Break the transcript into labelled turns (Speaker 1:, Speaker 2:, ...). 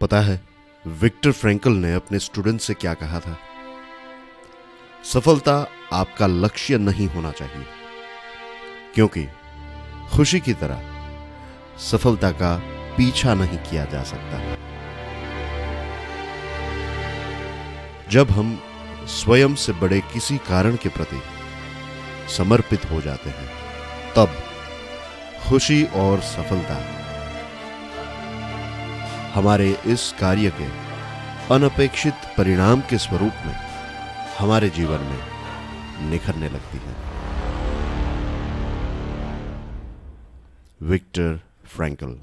Speaker 1: पता है, Victor Frankel ने अपने स्टूडेंट से क्या कहा था? सफलता आपका लक्ष्य नहीं होना चाहिए। क्योंकि खुशी की तरह सफलता का पीछा नहीं किया जा सकता। जब हम स्वयं से बड़े किसी कारण के प्रति समर्पित हो जाते हैं, तब खुशी और सफलता हमारे इस कार्य के अनपेक्षित परिणाम के स्वरूप में हमारे जीवन में निखरने लगती है। Victor Frankl.